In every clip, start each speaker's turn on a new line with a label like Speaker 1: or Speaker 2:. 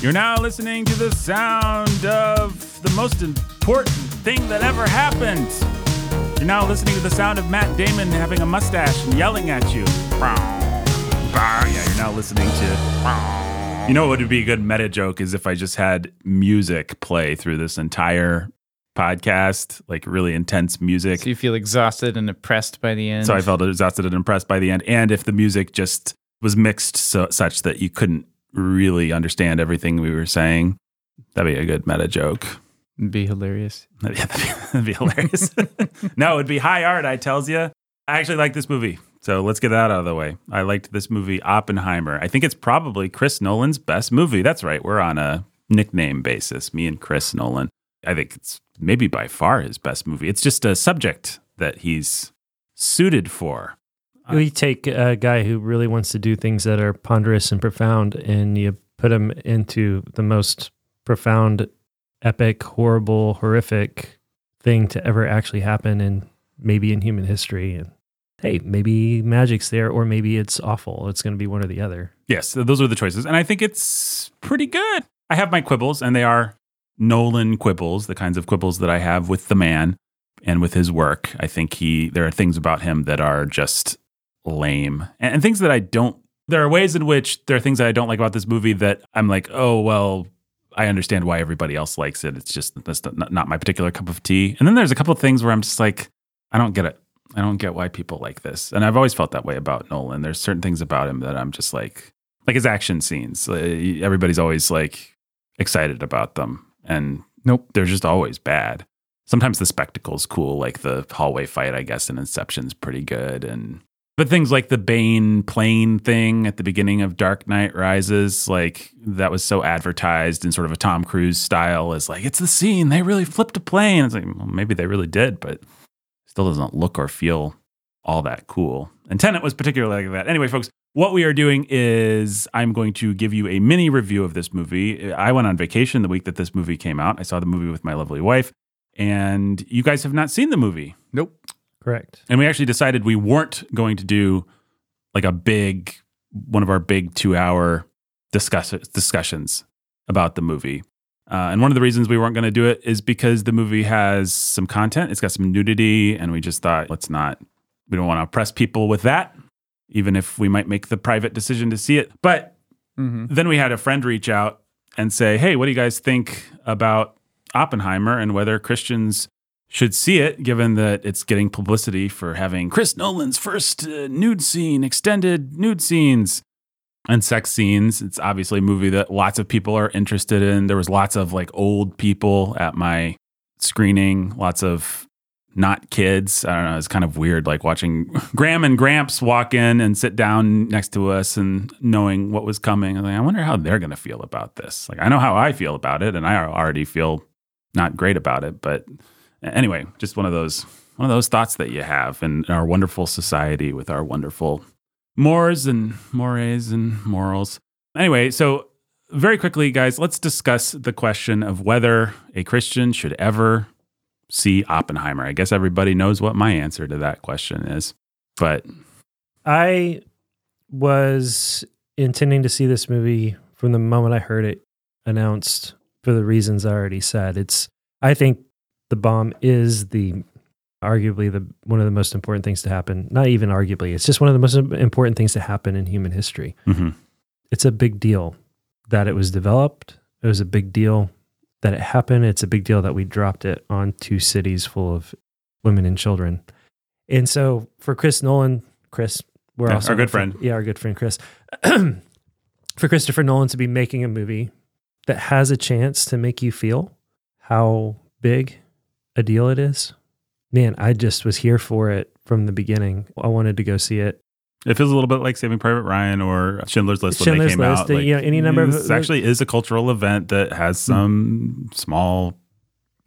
Speaker 1: You're now listening to the sound of the most important thing that ever happened. You're now listening to the sound of Matt Damon having a mustache and yelling at you. Yeah, you're now listening to. You know what would be a good meta joke is if I just had music play through this entire podcast, like really intense music.
Speaker 2: So you feel exhausted and oppressed by the end.
Speaker 1: So I felt exhausted and impressed by the end. And if the music just was mixed so, such that you couldn't really understand everything we were saying, that'd be a good meta joke.
Speaker 2: It'd be hilarious.
Speaker 1: Yeah, that'd be, that'd be hilarious. no, it'd be high art, I tells you. I actually like this movie. So let's get that out of the way. I liked this movie, Oppenheimer. I think it's probably Chris Nolan's best movie. That's right. We're on a nickname basis, me and Chris Nolan. I think it's maybe by far his best movie. It's just a subject that he's suited for.
Speaker 3: We take a guy who really wants to do things that are ponderous and profound, and you put him into the most profound, epic, horrible, horrific thing to ever actually happen, and maybe in human history. And hey, maybe magic's there, or maybe it's awful. It's going to be one or the other.
Speaker 1: Yes, those are the choices. And I think it's pretty good. I have my quibbles, and they are Nolan quibbles, the kinds of quibbles that I have with the man and with his work. I think he there are things about him that are just lame and, and things that I don't there are ways in which there are things that I don't like about this movie that I'm like, "Oh, well, I understand why everybody else likes it. It's just that's not, not my particular cup of tea." And then there's a couple of things where I'm just like, I don't get it. I don't get why people like this. And I've always felt that way about Nolan. There's certain things about him that I'm just like like his action scenes. Uh, Everybody's always like excited about them and
Speaker 2: Nope.
Speaker 1: they're just always bad. Sometimes the spectacle's cool, like the hallway fight, I guess, in Inception's pretty good. And but things like the Bane plane thing at the beginning of Dark Knight Rises, like that was so advertised in sort of a Tom Cruise style as like it's the scene they really flipped a plane. It's like well, maybe they really did, but still doesn't look or feel all that cool. And Tenet was particularly like that. Anyway, folks, what we are doing is I'm going to give you a mini review of this movie. I went on vacation the week that this movie came out. I saw the movie with my lovely wife, and you guys have not seen the movie.
Speaker 2: Nope.
Speaker 3: Correct.
Speaker 1: And we actually decided we weren't going to do like a big one of our big 2-hour discuss discussions about the movie. Uh, and one of the reasons we weren't going to do it is because the movie has some content. It's got some nudity, and we just thought, let's not. We don't want to oppress people with that, even if we might make the private decision to see it. But
Speaker 2: Mm-hmm.
Speaker 1: then we had a friend reach out and say, "Hey, what do you guys think about Oppenheimer and whether Christians should see it, given that it's getting publicity for having Chris Nolan's first uh, nude scene, extended nude scenes, and sex scenes? It's obviously a movie that lots of people are interested in. There was lots of like old people at my screening, lots of not kids. I don't know. It's kind of weird, like watching Graham and Gramps walk in and sit down next to us and knowing what was coming. I'm like, I wonder how they're going to feel about this. Like, I know how I feel about it, and I already feel not great about it. But anyway, just one of those one of those thoughts that you have in our wonderful society with our wonderful mores and mores and morals. Anyway, so very quickly, guys, let's discuss the question of whether a Christian should ever see Oppenheimer. I guess everybody knows what my answer to that question is. But
Speaker 3: I was intending to see this movie from the moment I heard it announced for the reasons I already said. It's I think the bomb is the arguably the one of the most important things to happen. Not even arguably, it's just one of the most important things to happen in human history.
Speaker 1: mhm.
Speaker 3: It's a big deal that it was developed. It was a big deal that it happened. It's a big deal that we dropped it on two cities full of women and children. And so for Chris Nolan, Chris, we're
Speaker 1: Yeah,
Speaker 3: also
Speaker 1: our good friend.
Speaker 3: Yeah, our good friend Chris. for Christopher Nolan to be making a movie that has a chance to make you feel how big a deal it is. Man, I just was here for it from the beginning. I wanted to go see it.
Speaker 1: it feels a little bit like Saving Private Ryan or Schindler's List when they came
Speaker 3: List,
Speaker 1: out. Like,
Speaker 3: you know, any number of-
Speaker 1: this actually is a cultural event that has hmm. some small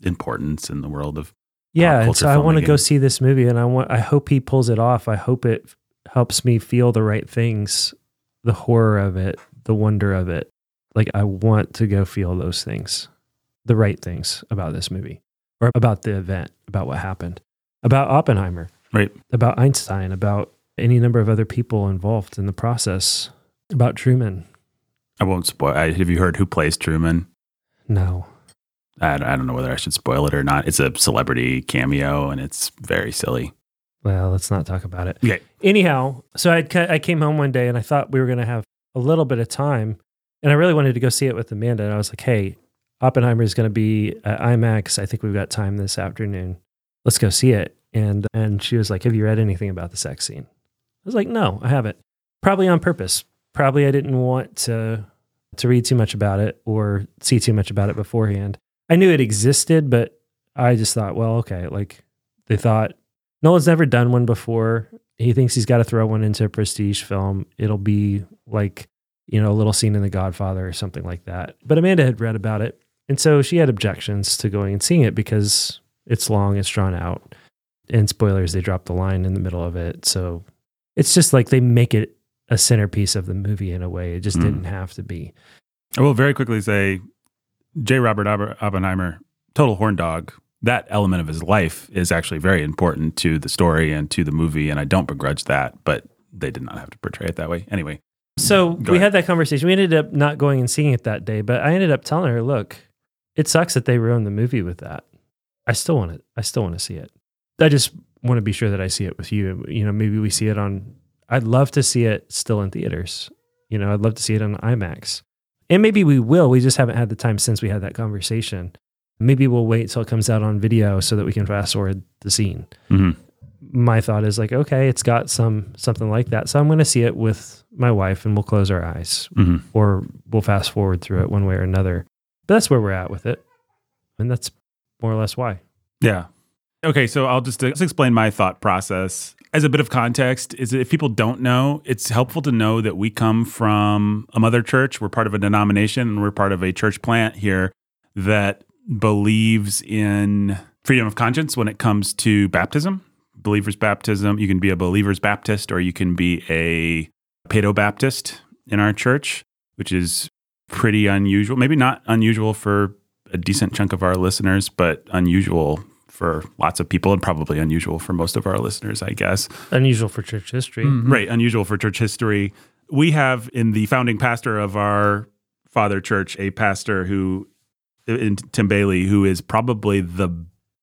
Speaker 1: importance in the world of
Speaker 3: Yeah, and so I want to go see this movie, and I want. I hope he pulls it off. I hope it helps me feel the right things, the horror of it, the wonder of it. Like I want to go feel those things, the right things about this movie, or about the event, about what happened, about Oppenheimer,
Speaker 1: right.
Speaker 3: about Einstein, about any number of other people involved in the process, about Truman.
Speaker 1: I won't spoil. I, have you heard who plays Truman?
Speaker 3: No.
Speaker 1: I, I don't know whether I should spoil it or not. It's a celebrity cameo, and it's very silly.
Speaker 3: Well, let's not talk about it.
Speaker 1: Okay.
Speaker 3: Anyhow, so I I came home one day and I thought we were going to have a little bit of time, and I really wanted to go see it with Amanda. And I was like, "Hey, Oppenheimer is going to be at IMAX. I think we've got time this afternoon. Let's go see it." And and she was like, "Have you read anything about the sex scene?" I was like, "No, I haven't. Probably on purpose. Probably I didn't want to to read too much about it or see too much about it beforehand. I knew it existed, but I just thought, well, okay, like they thought Nolan's never done one before. He thinks he's got to throw one into a prestige film. It'll be like, you know, a little scene in The Godfather or something like that. But Amanda had read about it. And so she had objections to going and seeing it because it's long, it's drawn out. And spoilers, they drop the line in the middle of it. So it's just like they make it a centerpiece of the movie in a way. It just
Speaker 1: Mm.
Speaker 3: didn't have to be.
Speaker 1: I will very quickly say, J. Robert Oppenheimer, total horn dog. That element of his life is actually very important to the story and to the movie, and I don't begrudge that. But they did not have to portray it that way. Anyway,
Speaker 3: So we had that conversation. We ended up not going and seeing it that day, but I ended up telling her, "Look, it sucks that they ruined the movie with that. I still want it. I still want to see it. I just want to be sure that I see it with you. You know, maybe we see it on. I'd love to see it still in theaters. You know, I'd love to see it on IMAX, and maybe we will. We just haven't had the time since we had that conversation. Maybe we'll wait till it comes out on video so that we can fast forward the scene
Speaker 1: Mhm.
Speaker 3: my thought is like, okay, it's got some something like that. So I'm going to see it with my wife and we'll close our eyes
Speaker 1: Mhm.
Speaker 3: or we'll fast forward through it one way or another. But that's where we're at with it. And that's more or less why.
Speaker 1: Yeah. Okay, so I'll just, just explain my thought process. As a bit of context, is if people don't know, it's helpful to know that we come from a mother church. We're part of a denomination and we're part of a church plant here that believes in freedom of conscience when it comes to baptism, believer's baptism. You can be a believer's Baptist or you can be a Paedo Baptist in our church, which is pretty unusual. Maybe not unusual for a decent chunk of our listeners, but unusual for lots of people and probably unusual for most of our listeners, I guess.
Speaker 3: Unusual for church history. Mm-hmm.
Speaker 1: Right, unusual for church history. We have in the founding pastor of our father church a pastor who, in Tim Bayly, who is probably the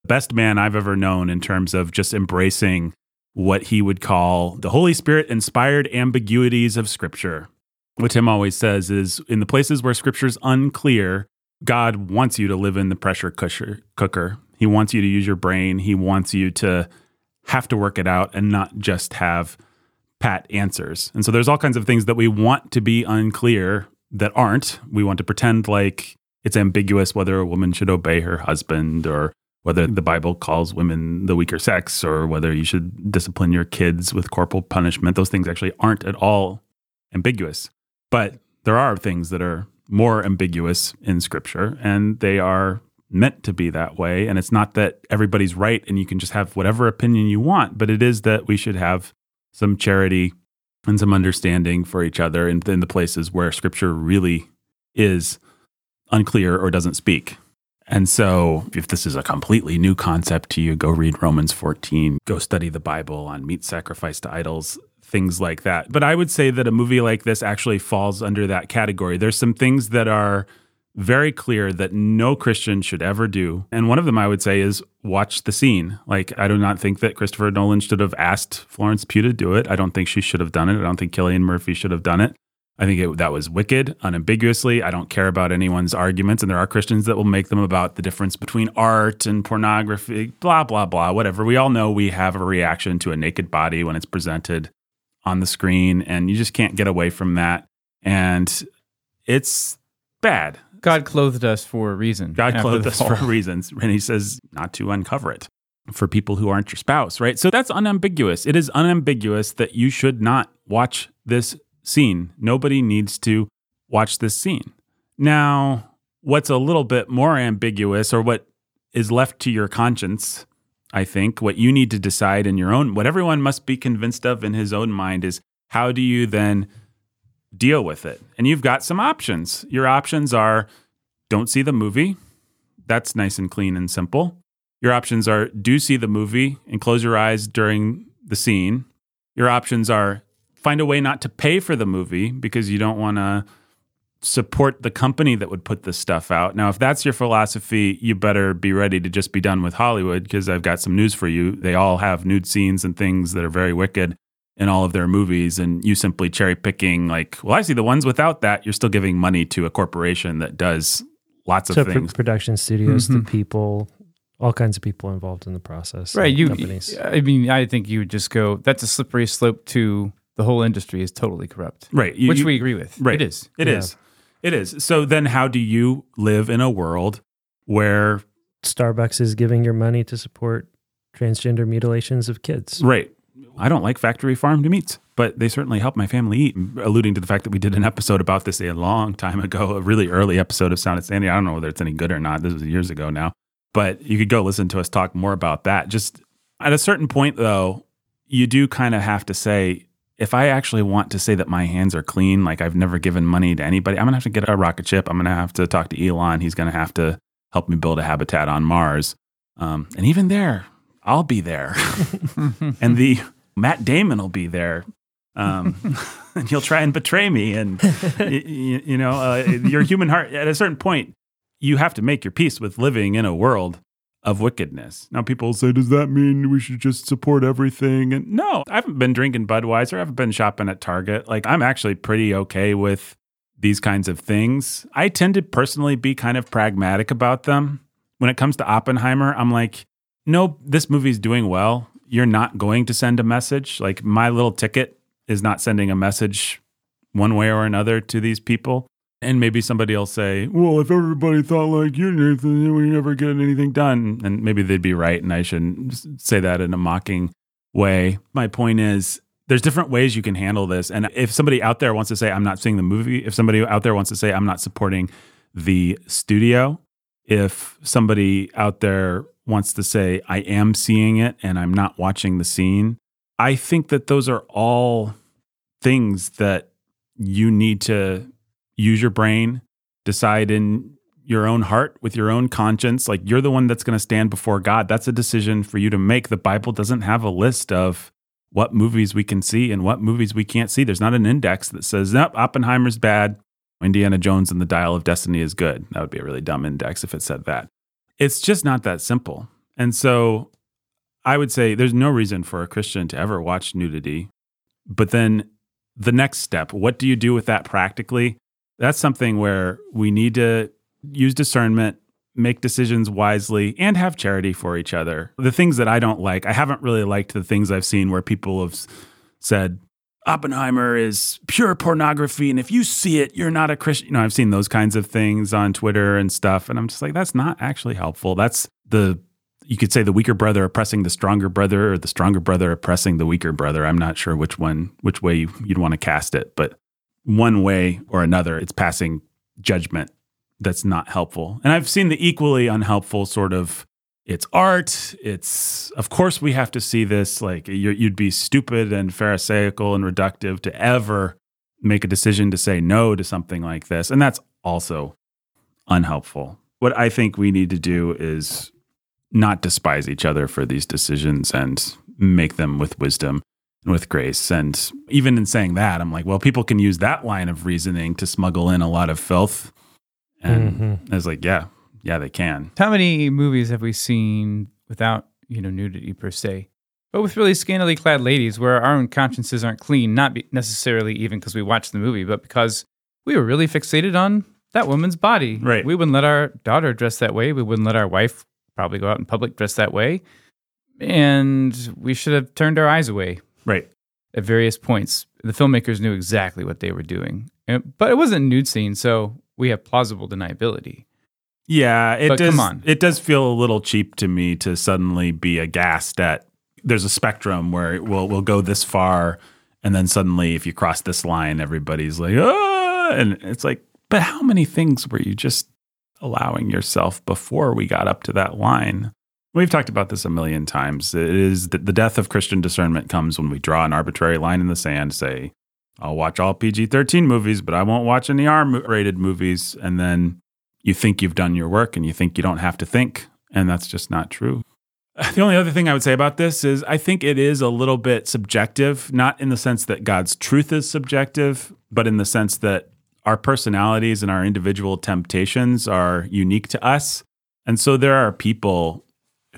Speaker 1: best man I've ever known in terms of just embracing what he would call the Holy Spirit inspired ambiguities of Scripture. What Tim always says is in the places where Scripture's unclear, God wants you to live in the pressure cooker. He wants you to use your brain. He wants you to have to work it out and not just have pat answers. And so there's all kinds of things that we want to be unclear that aren't. We want to pretend like it's ambiguous whether a woman should obey her husband or whether the Bible calls women the weaker sex or whether you should discipline your kids with corporal punishment. Those things actually aren't at all ambiguous. But there are things that are more ambiguous in scripture and they are meant to be that way. And it's not that everybody's right and you can just have whatever opinion you want, but it is that we should have some charity and some understanding for each other in, in the places where scripture really is unclear or doesn't speak. And so, if this is a completely new concept to you, go read Romans 14, go study the Bible on meat sacrifice to idols, things like that. But I would say that a movie like this actually falls under that category. There's some things that are very clear that no Christian should ever do. And one of them I would say is watch the scene. Like, I do not think that Christopher Nolan should have asked Florence Pugh to do it. I don't think she should have done it. I don't think Cillian Murphy should have done it. I think it, that was wicked, unambiguously. I don't care about anyone's arguments. And there are Christians that will make them about the difference between art and pornography, blah, blah, blah, whatever. We all know we have a reaction to a naked body when it's presented on the screen, and you just can't get away from that. And it's bad.
Speaker 2: God clothed us for a reason.
Speaker 1: God clothed us
Speaker 2: fall.
Speaker 1: for reasons. And he says not to uncover it for people who aren't your spouse, right? So that's unambiguous. It is unambiguous that you should not watch this scene. Nobody needs to watch this scene. Now, what's a little bit more ambiguous or what is left to your conscience, I think, what you need to decide in your own, what everyone must be convinced of in his own mind is how do you then deal with it? And you've got some options. Your options are don't see the movie. That's nice and clean and simple. Your options are do see the movie and close your eyes during the scene. Your options are find a way not to pay for the movie because you don't want to support the company that would put this stuff out. Now, if that's your philosophy, you better be ready to just be done with Hollywood because I've got some news for you. They all have nude scenes and things that are very wicked in all of their movies, and you simply cherry picking, like, well, I see the ones without that. You're still giving money to a corporation that does lots of
Speaker 3: So pr-
Speaker 1: things.
Speaker 3: production studios, the
Speaker 2: Mhm.
Speaker 3: people, all kinds of people involved in the process.
Speaker 2: Right. You,
Speaker 3: companies.
Speaker 2: I mean, I think you would just go, that's a slippery slope to the whole industry is totally corrupt,
Speaker 1: right. You-
Speaker 2: which
Speaker 1: you-
Speaker 2: we agree with.
Speaker 1: Right.
Speaker 2: It is.
Speaker 1: It
Speaker 3: Yeah.
Speaker 1: is. It is. So then, how do you live in a world where,
Speaker 3: Starbucks is giving your money to support transgender mutilations of kids.
Speaker 1: right? I don't like factory farmed meats, but they certainly help my family eat. Alluding to the fact that we did an episode about this a long time ago, a really early episode of Sound of Sanity. I don't know whether it's any good or not. This was years ago now, but you could go listen to us talk more about that. Just at a certain point, though, you do kind of have to say, if I actually want to say that my hands are clean, like I've never given money to anybody, I'm gonna have to get a rocket ship. I'm gonna have to talk to Elon. He's gonna have to help me build a habitat on Mars. Um, and even there, I'll be there, and the Matt Damon will be there. Um, and he'll try and betray me, and y- y- you know, uh, your human heart. At a certain point, you have to make your peace with living in a world of wickedness. Now, people say, does that mean we should just support everything? And no, I haven't been drinking Budweiser. I haven't been shopping at Target. Like, I'm actually pretty okay with these kinds of things. I tend to personally be kind of pragmatic about them. When it comes to Oppenheimer, I'm like, no, this movie's doing well. You're not going to send a message. Like, my little ticket is not sending a message one way or another to these people. And maybe somebody will say, well, if everybody thought like you, Nathan, we never get anything done. And maybe they'd be right. And I shouldn't say that in a mocking way. My point is, there's different ways you can handle this. And if somebody out there wants to say, I'm not seeing the movie, if somebody out there wants to say, I'm not supporting the studio, if somebody out there wants to say, I am seeing it and I'm not watching the scene, I think that those are all things that you need to use your brain, decide in your own heart with your own conscience. Like you're the one that's going to stand before God. That's a decision for you to make. The Bible doesn't have a list of what movies we can see and what movies we can't see. There's not an index that says, nope, Oppenheimer's bad. Indiana Jones and the Dial of Destiny is good. That would be a really dumb index if it said that. It's just not that simple. And so I would say there's no reason for a Christian to ever watch nudity. But then the next step, what do you do with that practically? That's something where we need to use discernment, make decisions wisely, and have charity for each other. The things that I don't like, I haven't really liked the things I've seen where people have said, Oppenheimer is pure pornography. And if you see it, you're not a Christian. You know, I've seen those kinds of things on Twitter and stuff. And I'm just like, that's not actually helpful. That's the, you could say the weaker brother oppressing the stronger brother or the stronger brother oppressing the weaker brother. I'm not sure which one, which way you'd want to cast it. But one way or another, it's passing judgment that's not helpful. And I've seen the equally unhelpful sort of it's art. It's of course we have to see this. Like you'd be stupid and pharisaical and reductive to ever make a decision to say no to something like this, and that's also unhelpful. What I think we need to do is not despise each other for these decisions and make them with wisdom with grace. And even in saying that, I'm like, well, people can use that line of reasoning to smuggle in a lot of filth. And
Speaker 3: Mhm.
Speaker 1: I was like, yeah, yeah, they can.
Speaker 2: How many movies have we seen without, you know, nudity per se? But with really scantily clad ladies where our own consciences aren't clean, not be necessarily even because we watched the movie, but because we were really fixated on that woman's body.
Speaker 1: Right.
Speaker 2: We wouldn't let our daughter dress that way. We wouldn't let our wife probably go out in public dress that way. And we should have turned our eyes away
Speaker 1: Right.
Speaker 2: at various points. The filmmakers knew exactly what they were doing. And- But it wasn't nude scene, so we have plausible deniability.
Speaker 1: Yeah, it
Speaker 2: But
Speaker 1: does.
Speaker 2: come on.
Speaker 1: It does feel a little cheap to me to suddenly be aghast at. There's a spectrum where it will will go this far, and then suddenly, if you cross this line, everybody's like, ah, and it's like, but how many things were you just allowing yourself before we got up to that line? We've talked about this a million times. It is that the death of Christian discernment comes when we draw an arbitrary line in the sand, say, I'll watch all PG 13 movies, but I won't watch any R rated movies. And then you think you've done your work and you think you don't have to think. And that's just not true. The only other thing I would say about this is I think it is a little bit subjective, not in the sense that God's truth is subjective, but in the sense that our personalities and our individual temptations are unique to us. And so there are people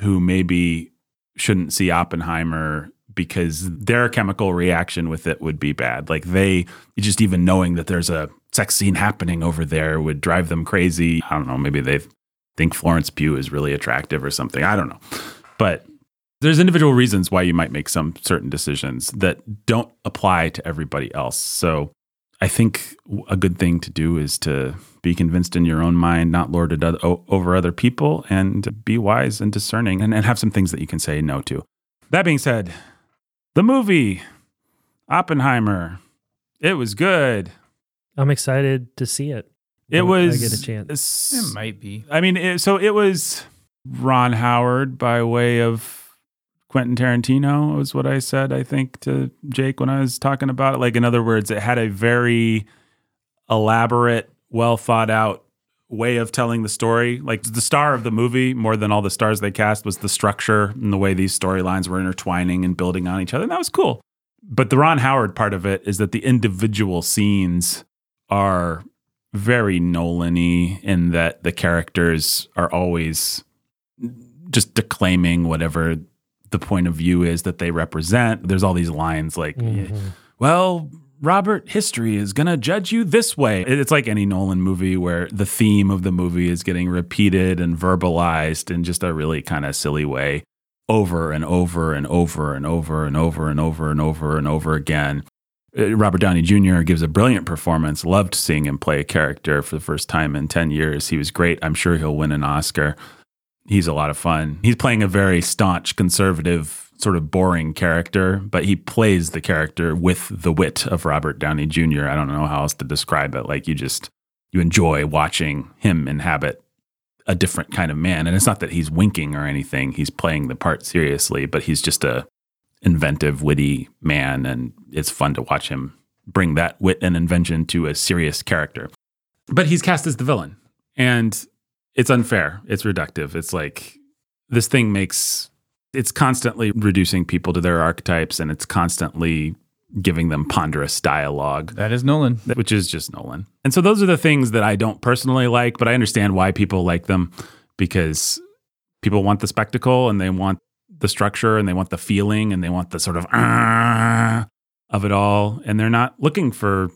Speaker 1: who maybe shouldn't see Oppenheimer because their chemical reaction with it would be bad. Like they just even knowing that there's a sex scene happening over there would drive them crazy. I don't know, maybe they think Florence Pugh is really attractive or something. I don't know. But there's individual reasons why you might make some certain decisions that don't apply to everybody else. So I think a good thing to do is to be convinced in your own mind, not lord it over other people, and be wise and discerning and, and have some things that you can say no to. That being said, the movie Oppenheimer, it was good.
Speaker 3: I'm excited to see it.
Speaker 1: It was.
Speaker 3: I get a chance.
Speaker 2: It might be.
Speaker 1: I mean, it, so it was Ron Howard by way of Quentin Tarantino, was what I said, I think, to Jake when I was talking about it. Like, in other words, it had a very elaborate, well thought out way of telling the story. Like, the star of the movie, more than all the stars they cast, was the structure and the way these storylines were intertwining and building on each other. And that was cool. But the Ron Howard part of it is that the individual scenes are very Nolan-y in that the characters are always just declaiming whatever the point of view is that they represent. There's all these lines like, mm-hmm. well, Robert history is going to judge you this way. It's like any Nolan movie where the theme of the movie is getting repeated and verbalized in just a really kind of silly way over and over and over and over and over and over and over and over again. Uh, Robert Downey Jr. gives a brilliant performance. Loved seeing him play a character for the first time in 10 years. He was great. I'm sure he'll win an Oscar. He's a lot of fun. He's playing a very staunch, conservative, sort of boring character, but he plays the character with the wit of Robert Downey Jr. I don't know how else to describe it. Like you just, you enjoy watching him inhabit a different kind of man. And it's not that he's winking or anything. He's playing the part seriously, but he's just a inventive, witty man, and it's fun to watch him bring that wit and invention to a serious character. But he's cast as the villain, and it's unfair. It's reductive. It's like this thing makes it's constantly reducing people to their archetypes, and it's constantly giving them ponderous dialogue.
Speaker 2: That is Nolan,
Speaker 1: which is just Nolan. And so those are the things that I don't personally like, but I understand why people like them because people want the spectacle and they want the structure and they want the feeling and they want the sort of uh, of it all and they're not looking for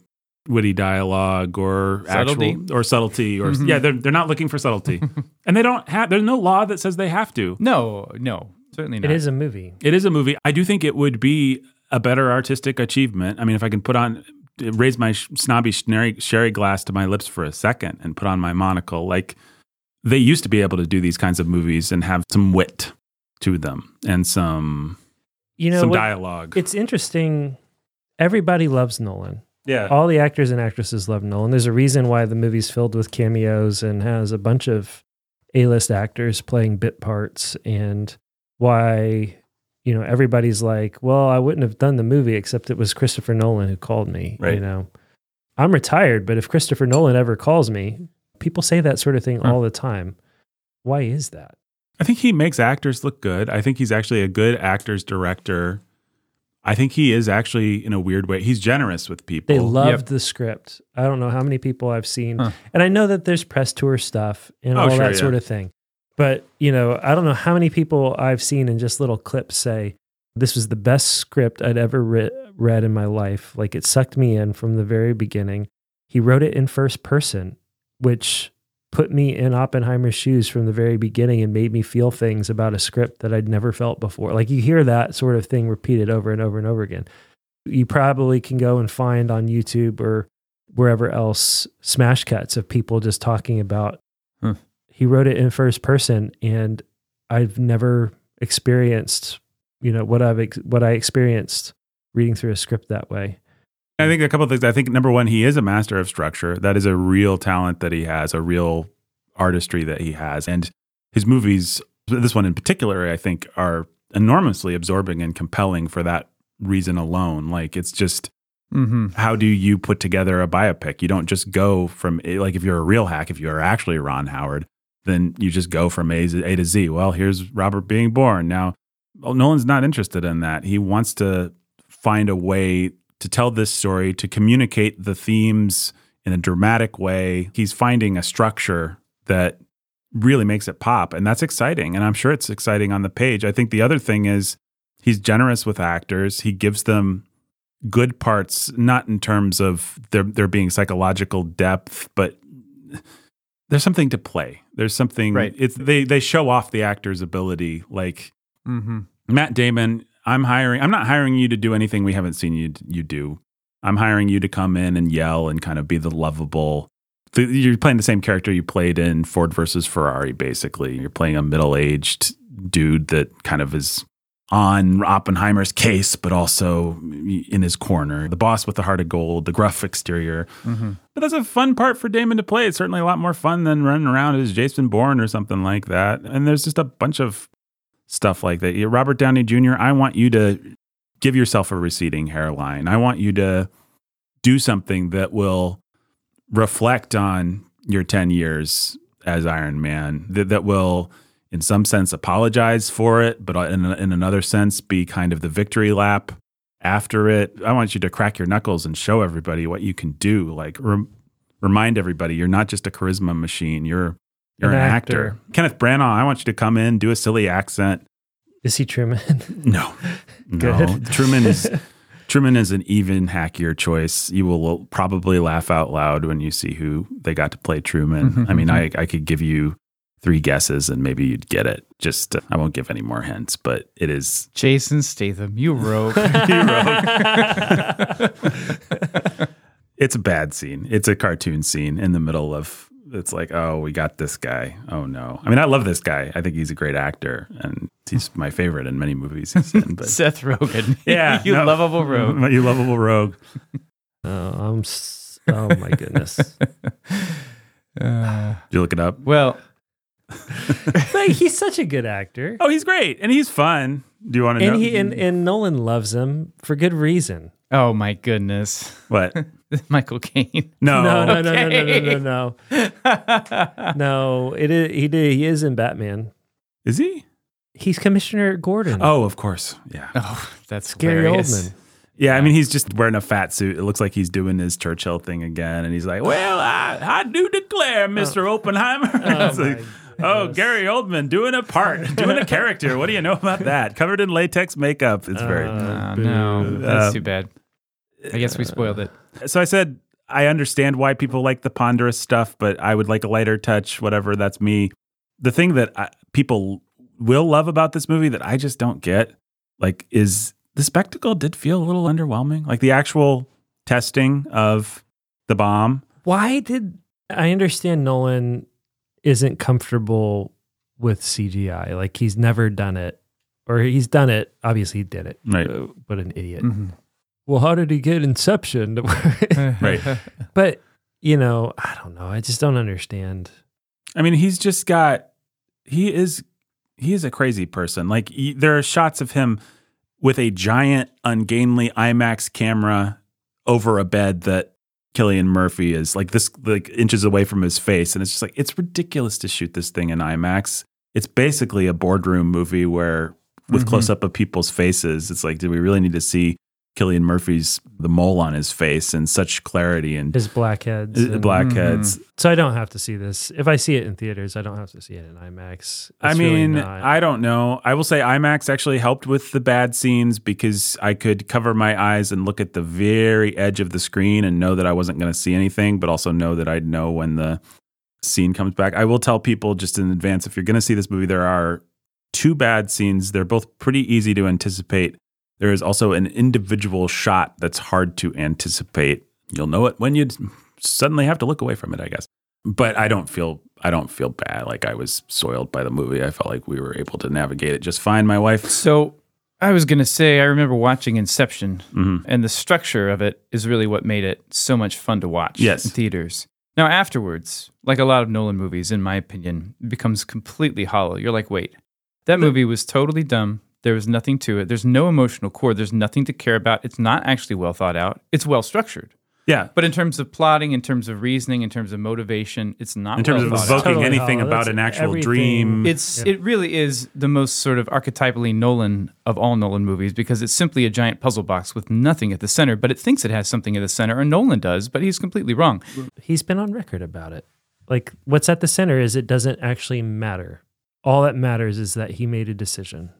Speaker 1: witty dialogue or subtlety. actual or subtlety or mm-hmm. yeah they're they're not looking for subtlety and they don't have there's no law that says they have to
Speaker 2: no no certainly not
Speaker 3: it is a movie
Speaker 1: it is a movie i do think it would be a better artistic achievement i mean if i can put on raise my snobby sherry, sherry glass to my lips for a second and put on my monocle like they used to be able to do these kinds of movies and have some wit to them and some you know some what, dialogue.
Speaker 3: It's interesting. Everybody loves Nolan.
Speaker 1: Yeah.
Speaker 3: All the actors and actresses love Nolan. There's a reason why the movie's filled with cameos and has a bunch of A-list actors playing bit parts and why you know everybody's like, "Well, I wouldn't have done the movie except it was Christopher Nolan who called me."
Speaker 1: Right.
Speaker 3: You know. I'm retired, but if Christopher Nolan ever calls me, people say that sort of thing huh. all the time. Why is that?
Speaker 1: I think he makes actors look good. I think he's actually a good actor's director. I think he is actually in a weird way. He's generous with people.
Speaker 3: They loved yep. the script. I don't know how many people I've seen. Huh. And I know that there's press tour stuff and oh, all sure, that yeah. sort of thing. But, you know, I don't know how many people I've seen in just little clips say, this was the best script I'd ever re- read in my life. Like it sucked me in from the very beginning. He wrote it in first person, which put me in Oppenheimer's shoes from the very beginning and made me feel things about a script that I'd never felt before. Like you hear that sort of thing repeated over and over and over again. You probably can go and find on YouTube or wherever else smash cuts of people just talking about huh. he wrote it in first person and I've never experienced, you know, what I've ex- what I experienced reading through a script that way.
Speaker 1: I think a couple of things. I think number one, he is a master of structure. That is a real talent that he has, a real artistry that he has. And his movies, this one in particular, I think are enormously absorbing and compelling for that reason alone. Like it's just mm-hmm. how do you put together a biopic? You don't just go from like if you're a real hack, if you're actually Ron Howard, then you just go from A to, a to Z. Well, here's Robert being born. Now, well, Nolan's not interested in that. He wants to find a way to tell this story, to communicate the themes in a dramatic way. He's finding a structure that really makes it pop. And that's exciting. And I'm sure it's exciting on the page. I think the other thing is he's generous with actors. He gives them good parts, not in terms of there there being psychological depth, but there's something to play. There's something
Speaker 2: Right.
Speaker 1: it's they they show off the actor's ability. Like
Speaker 2: Mm-hmm.
Speaker 1: Matt Damon, I'm hiring I'm not hiring you to do anything we haven't seen you you do. I'm hiring you to come in and yell and kind of be the lovable th- you're playing the same character you played in Ford versus Ferrari basically. You're playing a middle-aged dude that kind of is on Oppenheimer's case but also in his corner. The boss with the heart of gold, the gruff exterior.
Speaker 2: Mm-hmm.
Speaker 1: But that's a fun part for Damon to play. It's certainly a lot more fun than running around as Jason Bourne or something like that. And there's just a bunch of stuff like that. Robert Downey Jr., I want you to give yourself a receding hairline. I want you to do something that will reflect on your 10 years as Iron Man, that, that will, in some sense, apologize for it, but uh, in, in another sense, be kind of the victory lap after it. I want you to crack your knuckles and show everybody what you can do. Like, rem- remind everybody you're not just a charisma machine, you're you're an,
Speaker 3: An
Speaker 1: actor.
Speaker 3: actor.
Speaker 1: Kenneth Branagh, I want you to come in, do a silly accent.
Speaker 3: Is he Truman?
Speaker 1: No, no.
Speaker 3: Good.
Speaker 1: Truman is Truman is an even hackier choice. You will probably laugh out loud when you see who they got to play Truman. I mean, I I could give you three guesses and maybe you'd get it. Just uh, I won't give any more hints, but it is
Speaker 2: Jason Statham, you rogue.
Speaker 1: it's a bad scene. It's a cartoon scene in the middle of it's like, oh, we got this guy. Oh no. I mean, I love this guy. I think he's a great actor and he's my favorite in many movies he's in. But
Speaker 2: Seth Rogen.
Speaker 1: yeah,
Speaker 2: you
Speaker 1: no.
Speaker 2: lovable rogue.
Speaker 1: you lovable rogue.
Speaker 3: oh, I'm. s- Oh my goodness.
Speaker 2: Uh,
Speaker 1: Did you look it up?
Speaker 2: well,
Speaker 3: like he's such a good actor,
Speaker 1: Oh, he's great and he's fun. Do you want to know?
Speaker 3: he and, and Nolan loves him for good reason.
Speaker 2: Oh my goodness.
Speaker 1: what?
Speaker 2: Michael Caine.
Speaker 1: No,
Speaker 3: No, no, no, no, no, no, no, no. No, it is. He did. He is in Batman.
Speaker 1: Is he?
Speaker 3: He's Commissioner Gordon.
Speaker 1: Oh, of course. Yeah.
Speaker 2: Oh, that's
Speaker 3: Gary
Speaker 2: hilarious.
Speaker 3: Oldman.
Speaker 1: Yeah, I mean, he's just wearing a fat suit. It looks like he's doing his Churchill thing again. And he's like, Well, I, I do declare, Mr. Oppenheimer. It's
Speaker 3: my
Speaker 1: like, oh, Gary Oldman doing a part, doing a character. What do you know about that? Covered in latex makeup. It's very.
Speaker 3: Uh,
Speaker 2: Oh, no, that's
Speaker 1: Uh,
Speaker 2: too bad. I guess we spoiled it.
Speaker 1: so I said, I understand why people like the ponderous stuff, but I would like a lighter touch, whatever. That's me. The thing that I, people will love about this movie that I just don't get, like, is the spectacle did feel a little underwhelming. Like the actual testing of the bomb.
Speaker 3: Why did I understand Nolan isn't comfortable with CGI? Like he's never done it, or he's done it. Obviously, he did it.
Speaker 1: Right.
Speaker 3: Uh, What an idiot.
Speaker 2: Mhm.
Speaker 3: Well, how did he get Inception?
Speaker 1: Right.
Speaker 3: but you know, I don't know. I just don't understand.
Speaker 1: I mean, he's just got he is he is a crazy person. Like he, there are shots of him with a giant ungainly IMAX camera over a bed that Cillian Murphy is like this like inches away from his face and it's just like it's ridiculous to shoot this thing in IMAX. It's basically a boardroom movie where with
Speaker 2: Mhm.
Speaker 1: close up of people's faces, it's like do we really need to see Cillian Murphy's the mole on his face and such clarity and
Speaker 3: His blackheads.
Speaker 1: uh,
Speaker 3: and-
Speaker 1: blackheads.
Speaker 3: So I don't have to see this. If I see it in theaters, I don't have to see it in IMAX.
Speaker 1: I
Speaker 3: It's really
Speaker 1: mean,
Speaker 3: not.
Speaker 1: I don't know. I will say IMAX actually helped with the bad scenes because I could cover my eyes and look at the very edge of the screen and know that I wasn't going to see anything, but also know that I'd know when the scene comes back. I will tell people just in advance if you're going to see this movie, there are two bad scenes. They're both pretty easy to anticipate. There is also an individual shot that's hard to anticipate. You'll know it when you suddenly have to look away from it, I guess. But I don't feel I don't feel bad like I was soiled by the movie. I felt like we were able to navigate it just fine. My wife,
Speaker 2: So I was going to say, I remember watching Inception,
Speaker 1: Mhm.
Speaker 2: and the structure of it is really what made it so much fun to watch
Speaker 1: Yes.
Speaker 2: in theaters. Now, afterwards, like a lot of Nolan movies, in my opinion, it becomes completely hollow. You're like, wait, that movie was totally dumb. There was nothing to it. There's no emotional core. There's nothing to care about. It's not actually well thought out. It's well structured.
Speaker 1: Yeah.
Speaker 2: But in terms of plotting, in terms of reasoning, in terms of motivation, it's not
Speaker 1: In terms
Speaker 2: well
Speaker 1: of evoking
Speaker 3: Totally
Speaker 1: anything
Speaker 3: hollow.
Speaker 1: about
Speaker 3: That's
Speaker 1: an actual
Speaker 3: everything.
Speaker 1: dream.
Speaker 2: It's
Speaker 3: Yeah.
Speaker 2: it really is the most sort of archetypally Nolan of all Nolan movies because it's simply a giant puzzle box with nothing at the center, but it thinks it has something at the center, and Nolan does, but he's completely wrong.
Speaker 3: He's been on record about it. Like what's at the center is it doesn't actually matter. All that matters is that he made a decision.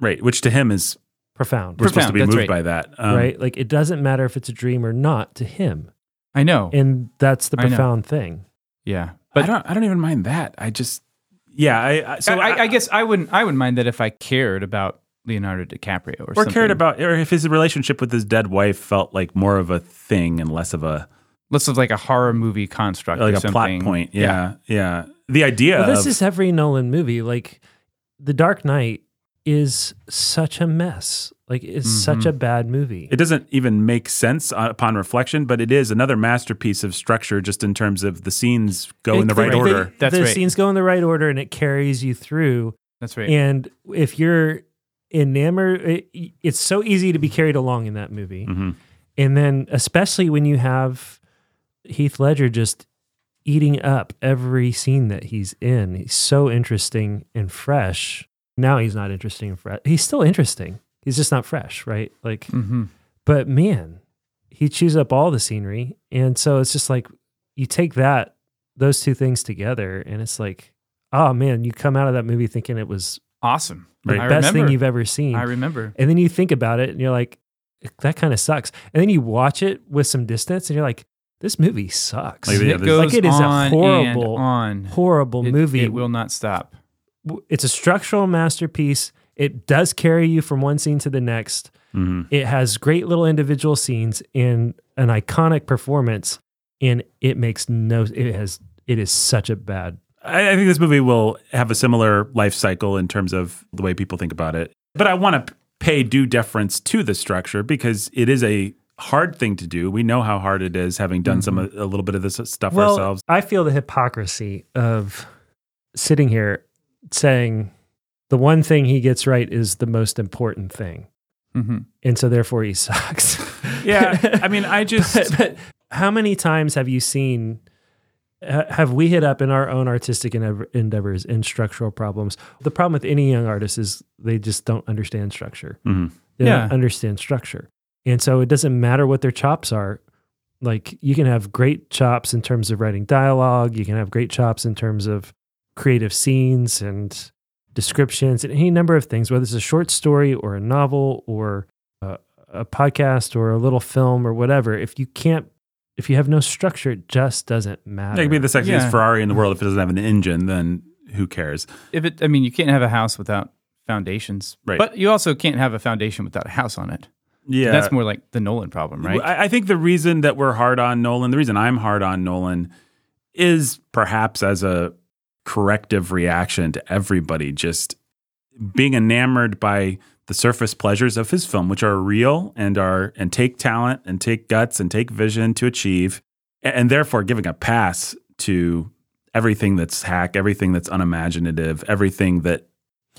Speaker 1: Right. Which to him is,
Speaker 3: Profound.
Speaker 1: we're supposed to
Speaker 2: Profound,
Speaker 1: be
Speaker 2: that's
Speaker 1: moved
Speaker 2: right.
Speaker 1: by that. Um,
Speaker 3: right? Like it doesn't matter if it's a dream or not to him.
Speaker 2: I know,
Speaker 3: And that's the profound thing.
Speaker 2: yeah,
Speaker 1: But I don't, I don't even mind that. I just, yeah. I, I so
Speaker 2: so I, I guess I wouldn't I wouldn't mind that if I cared about Leonardo DiCaprio or,
Speaker 1: or
Speaker 2: something.
Speaker 1: cared about, or if his relationship with his dead wife felt like more of a thing and less of a
Speaker 2: less of like a horror movie construct,
Speaker 1: like
Speaker 2: or
Speaker 1: a plot
Speaker 2: something.
Speaker 1: point. Yeah, yeah. The idea
Speaker 3: Well, this
Speaker 1: of
Speaker 3: is every Nolan movie. Like The Dark Knight is such a mess. Like it's such a bad movie.
Speaker 1: it doesn't even make sense uh, upon reflection, but it is another masterpiece of structure, just in terms of the scenes go in the
Speaker 3: It-
Speaker 1: right
Speaker 3: they-
Speaker 1: order.
Speaker 2: That's
Speaker 3: the
Speaker 2: right.
Speaker 3: scenes go in the right order and it carries you through.
Speaker 2: That's right.
Speaker 3: And if you're enamored, it, it's so easy to be carried along in that movie.
Speaker 1: Mhm.
Speaker 3: And then, especially when you have Heath Ledger just eating up every scene that he's in, he's so interesting and fresh. Now he's not interesting and fresh. He's still interesting. He's just not fresh, right? Like,
Speaker 2: hmm
Speaker 3: but man, he chews up all the scenery. And so it's just like you take that, those two things together, and it's like, oh man, you come out of that movie thinking it was
Speaker 2: Awesome.
Speaker 3: the
Speaker 2: I
Speaker 3: best
Speaker 2: remember.
Speaker 3: thing you've ever seen.
Speaker 2: I remember.
Speaker 3: and then you think about it and you're like, that kind of sucks. And then you watch it with some distance and you're like, this movie sucks.
Speaker 1: Like, yeah,
Speaker 2: it goes
Speaker 3: Like, it is a horrible-
Speaker 2: on.
Speaker 3: Horrible
Speaker 2: It-
Speaker 3: movie.
Speaker 2: It will not stop.
Speaker 3: It's a structural masterpiece. It does carry you from one scene to the next.
Speaker 1: Mhm.
Speaker 3: It has great little individual scenes and an iconic performance, and it makes no. It has. It is such a bad.
Speaker 1: I, I think this movie will have a similar life cycle in terms of the way people think about it. But I want to pay due deference to the structure because it is a hard thing to do. We know how hard it is, having done some a little bit of this stuff
Speaker 3: Well,
Speaker 1: ourselves.
Speaker 3: I feel the hypocrisy of sitting here saying the one thing he gets right is the most important thing,
Speaker 2: hmm
Speaker 3: and so therefore he sucks.
Speaker 1: Yeah, I mean, I just
Speaker 3: but, but how many times have you seen ha- have we hit up in our own artistic endeavors in structural problems? The problem with any young artist is they just don't understand structure.
Speaker 1: Mhm.
Speaker 3: they
Speaker 2: Yeah.
Speaker 3: don't understand structure. And so it doesn't matter what their chops are. Like you can have great chops in terms of writing dialogue. You can have great chops in terms of creative scenes and descriptions and any number of things whether it's a short story or a novel or a, a podcast or a little film or whatever if you can't if you have no structure it just doesn't matter
Speaker 1: it could be the sexiest
Speaker 2: Yeah.
Speaker 1: Ferrari in the world. If it doesn't have an engine, then who cares?
Speaker 2: If it, I mean, you can't have a house without foundations,
Speaker 1: Right.
Speaker 2: But you also can't have a foundation without a house on it.
Speaker 1: Yeah,
Speaker 2: That's more like the Nolan problem, right?
Speaker 1: I, I think the reason that we're hard on Nolan, the reason I'm hard on Nolan, is perhaps as a corrective reaction to everybody just being enamored by the surface pleasures of his film, which are real and are and take talent and take guts and take vision to achieve, a- and therefore giving a pass to everything that's hack, everything that's unimaginative, everything that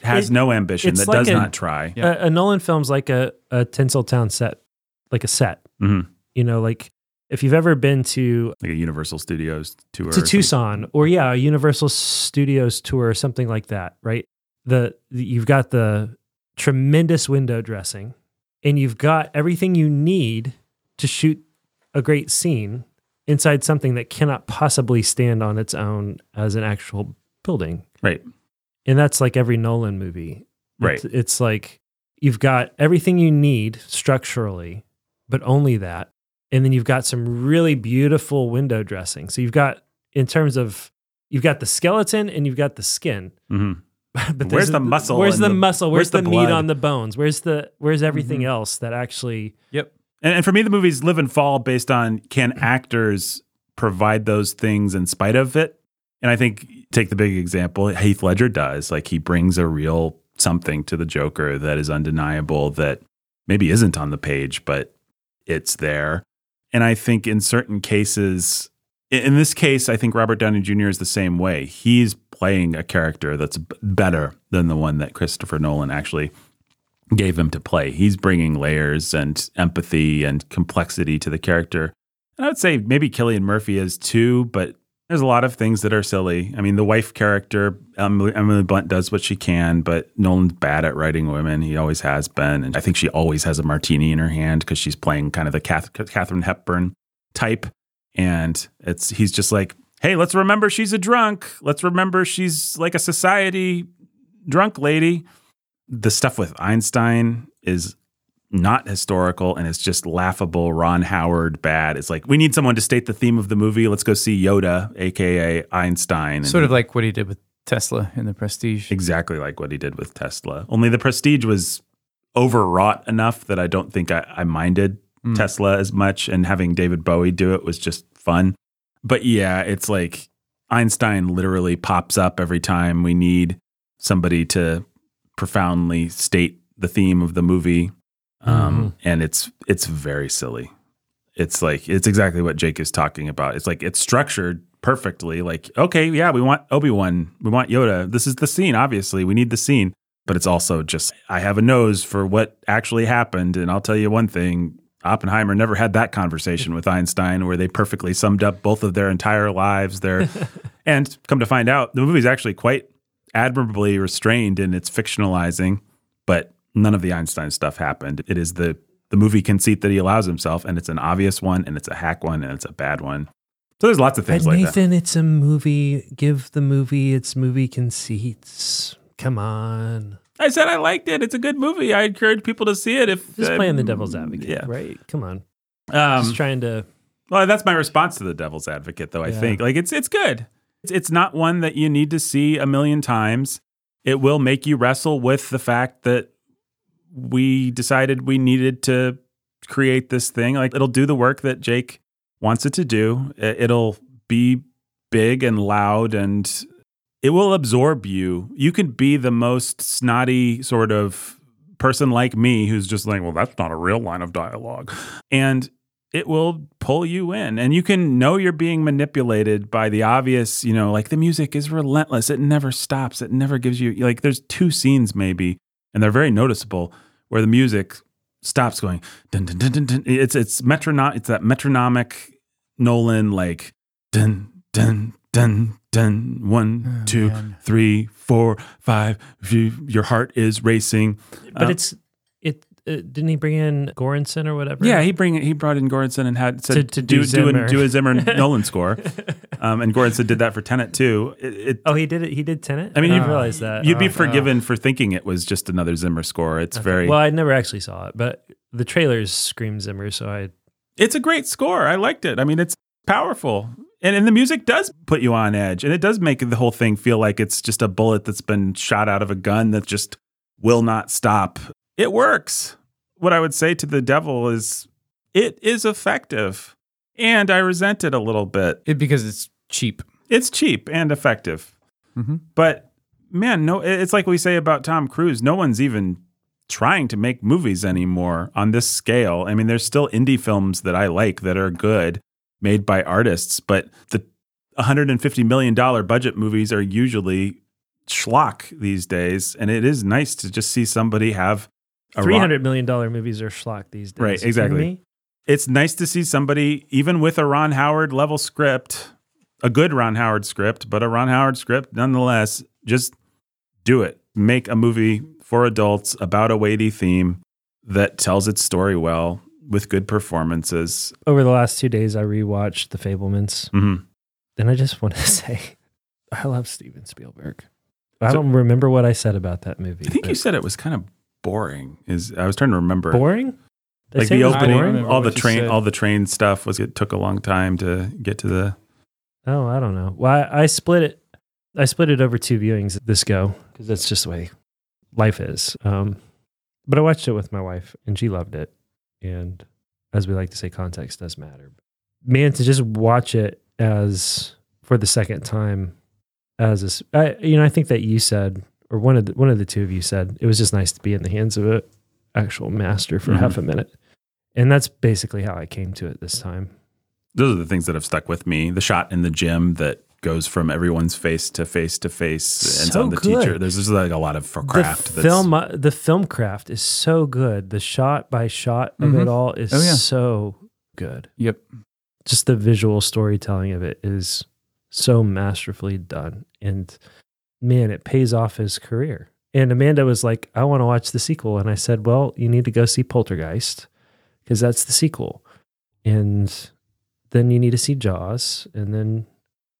Speaker 1: has
Speaker 3: It-
Speaker 1: no ambition, that
Speaker 3: like
Speaker 1: does
Speaker 3: a-
Speaker 1: not try.
Speaker 3: A, a nolan film's like a, a tinseltown set like a set
Speaker 1: Mhm.
Speaker 3: you know like if you've ever been to
Speaker 1: Like a Universal Studios tour.
Speaker 3: to. Tucson or yeah, a Universal Studios tour or something like that, right? The, the you've got the tremendous window dressing and you've got everything you need to shoot a great scene inside something that cannot possibly stand on its own as an actual building.
Speaker 1: Right.
Speaker 3: And that's like every Nolan movie.
Speaker 1: Right.
Speaker 3: It's, it's like you've got everything you need structurally, but only that. And then you've got some really beautiful window dressing. So you've got, in terms of, you've got the skeleton and you've got the skin.
Speaker 1: hmm
Speaker 3: but
Speaker 1: Where's the muscle
Speaker 3: Where's the,
Speaker 1: the-
Speaker 3: muscle?
Speaker 1: where's
Speaker 3: Where's,
Speaker 1: the
Speaker 3: the, meat?
Speaker 1: Mm-hmm.
Speaker 3: on the bones? Where's the where's everything else that actually?
Speaker 2: yep.
Speaker 1: And, and for me, the movies live and fall based on can actors provide those things in spite of it. And I think take the big example, Heath Ledger does. Like he brings a real something to the Joker that is undeniable that maybe isn't on the page, but it's there. And I think in certain cases, in this case, I think Robert Downey Jr. is the same way. He's playing a character that's better than the one that Christopher Nolan actually gave him to play. He's bringing layers and empathy and complexity to the character And I would say maybe Cillian Murphy is too, but there's a lot of things that are silly. I mean, the wife character, Emily, Blunt does what she can, but Nolan's bad at writing women. He always has been. And I think she always has a martini in her hand because she's playing kind of the Kath, Katharine Hepburn type. And it's he's just like, hey, let's remember she's a drunk. Let's remember she's like a society drunk lady. The stuff with Einstein is not historical and it's just laughable Ron Howard bad. It's like we need someone to state the theme of the movie. Let's go see Yoda, aka Einstein.
Speaker 2: Sort of like what he did with Tesla in the Prestige.
Speaker 1: exactly like what he did with Tesla. Only the Prestige was overwrought enough that I don't think I, I minded
Speaker 2: Mm.
Speaker 1: Tesla as much, and having David Bowie do it was just fun. But yeah, it's like Einstein literally pops up every time we need somebody to profoundly state the theme of the movie, um, and it's it's very silly. It's like it's exactly what Jake is talking about. It's like it's structured perfectly. Like okay, yeah, we want Obi Wan, we want Yoda. This is the scene. Obviously, we need the scene. But it's also just I have a nose for what actually happened, and I'll tell you one thing: Oppenheimer never had that conversation with Einstein where they perfectly summed up both of their entire lives. Their and come to find out, the movie's actually quite admirably restrained in its fictionalizing, but none of the Einstein stuff happened. It is the the movie conceit that he allows himself, and it's an obvious one, and it's a hack one, and it's a bad one. So there's lots of things
Speaker 3: But
Speaker 1: like that.
Speaker 3: Nathan, it's a movie. Give the movie its movie conceits. Come on.
Speaker 1: I said I liked it. It's a good movie. I encourage people to see it. If
Speaker 3: Just
Speaker 1: uh,
Speaker 3: playing the devil's advocate,
Speaker 1: yeah.
Speaker 3: right? Come on.
Speaker 1: Um,
Speaker 3: Just trying to.
Speaker 1: Well, that's my response to the devil's advocate, though. I
Speaker 3: Yeah.
Speaker 1: think like it's it's good. It's, it's not one that you need to see a million times. It will make you wrestle with the fact that we decided we needed to create this thing. Like it'll do the work that Jake wants it to do. It'll be big and loud and it will absorb you. You can be the most snotty sort of person like me who's just like, well, that's not a real line of dialogue. And it will pull you in and you can know you're being manipulated by the obvious you know like the music is relentless it never stops it never gives you like there's two scenes maybe and they're very noticeable where the music stops going dun, dun, dun, dun, dun. it's it's metronom it's that metronomic nolan like dun dun dun dun one
Speaker 2: Oh,
Speaker 1: two
Speaker 2: man.
Speaker 1: three four five you, your heart is racing
Speaker 3: But
Speaker 1: Um,
Speaker 3: it's it. Uh, didn't he bring in Göransson or whatever?
Speaker 1: Yeah, he bring he brought in Göransson and had said
Speaker 3: To- to do
Speaker 1: do
Speaker 3: Zimmer.
Speaker 1: a, do a Zimmer Nolan score, um, and Göransson did that for Tenet too. It, it,
Speaker 3: Oh, he did it. He did Tenet.
Speaker 1: I mean,
Speaker 3: I
Speaker 1: you'd
Speaker 3: realize that.
Speaker 1: you'd be
Speaker 3: Oh.
Speaker 1: forgiven for thinking it was just another Zimmer score. It's very
Speaker 3: Well, I never actually saw it, but the trailers scream Zimmer, so I.
Speaker 1: it's a great score. I liked it. I mean, it's powerful. And, and the music does put you on edge, and it does make the whole thing feel like it's just a bullet that's been shot out of a gun that just will not stop. It works. What I would say to the devil is, it is effective, and I resent it a little bit.
Speaker 2: It, because it's cheap.
Speaker 1: It's cheap and effective,
Speaker 2: Mhm.
Speaker 1: but man, no, it's like we say about Tom Cruise. No one's even trying to make movies anymore on this scale. I mean, there's still indie films that I like that are good, made by artists, but the 150 million dollar budget movies are usually schlock these days, and it is nice to just see somebody have
Speaker 3: Three hundred million dollar movies are schlock these days.
Speaker 1: Right, exactly. it's nice to see somebody, even with a Ron Howard level script, a good Ron Howard script, but a Ron Howard script nonetheless, just do it. Make a movie for adults about a weighty theme that tells its story well with good performances.
Speaker 3: Over the last two days, I rewatched The Fabelmans,
Speaker 1: hmm
Speaker 3: and I just want to say, I love Steven Spielberg. I
Speaker 1: So-
Speaker 3: don't remember what I said about that movie.
Speaker 1: I think you said it was kind of boring. Is I was trying to remember.
Speaker 3: boring. I
Speaker 1: Like the
Speaker 3: it was
Speaker 2: I don't
Speaker 1: opening, all the train, all the train stuff was. It took a long time to get to the.
Speaker 3: Oh, I don't know. Well, I, I split it. I split it over two viewings this go because that's just the way life is. Um, but I watched it with my wife and she loved it. And as we like to say, context does matter. Man, to just watch it as for the second time, as a, I, you know, I think that you said, or one of the, one of the two of you said, it was just nice to be in the hands of an actual master for
Speaker 1: Mhm.
Speaker 3: half a minute. And that's basically how I came to it this time.
Speaker 1: Those are the things that have stuck with me. The shot in the gym that goes from everyone's face to face to face ends
Speaker 3: So
Speaker 1: on the
Speaker 3: good.
Speaker 1: teacher. There's just like a lot of craft.
Speaker 3: The film, uh, the film craft is so good. The shot by shot of
Speaker 2: Mhm.
Speaker 3: it all is
Speaker 2: Oh, yeah.
Speaker 3: so good.
Speaker 2: Yep.
Speaker 3: just the visual storytelling of it is so masterfully done. And man, it pays off his career. And Amanda was like, I want to watch the sequel. And I said, Well, you need to go see Poltergeist because that's the sequel. And then you need to see Jaws. And then,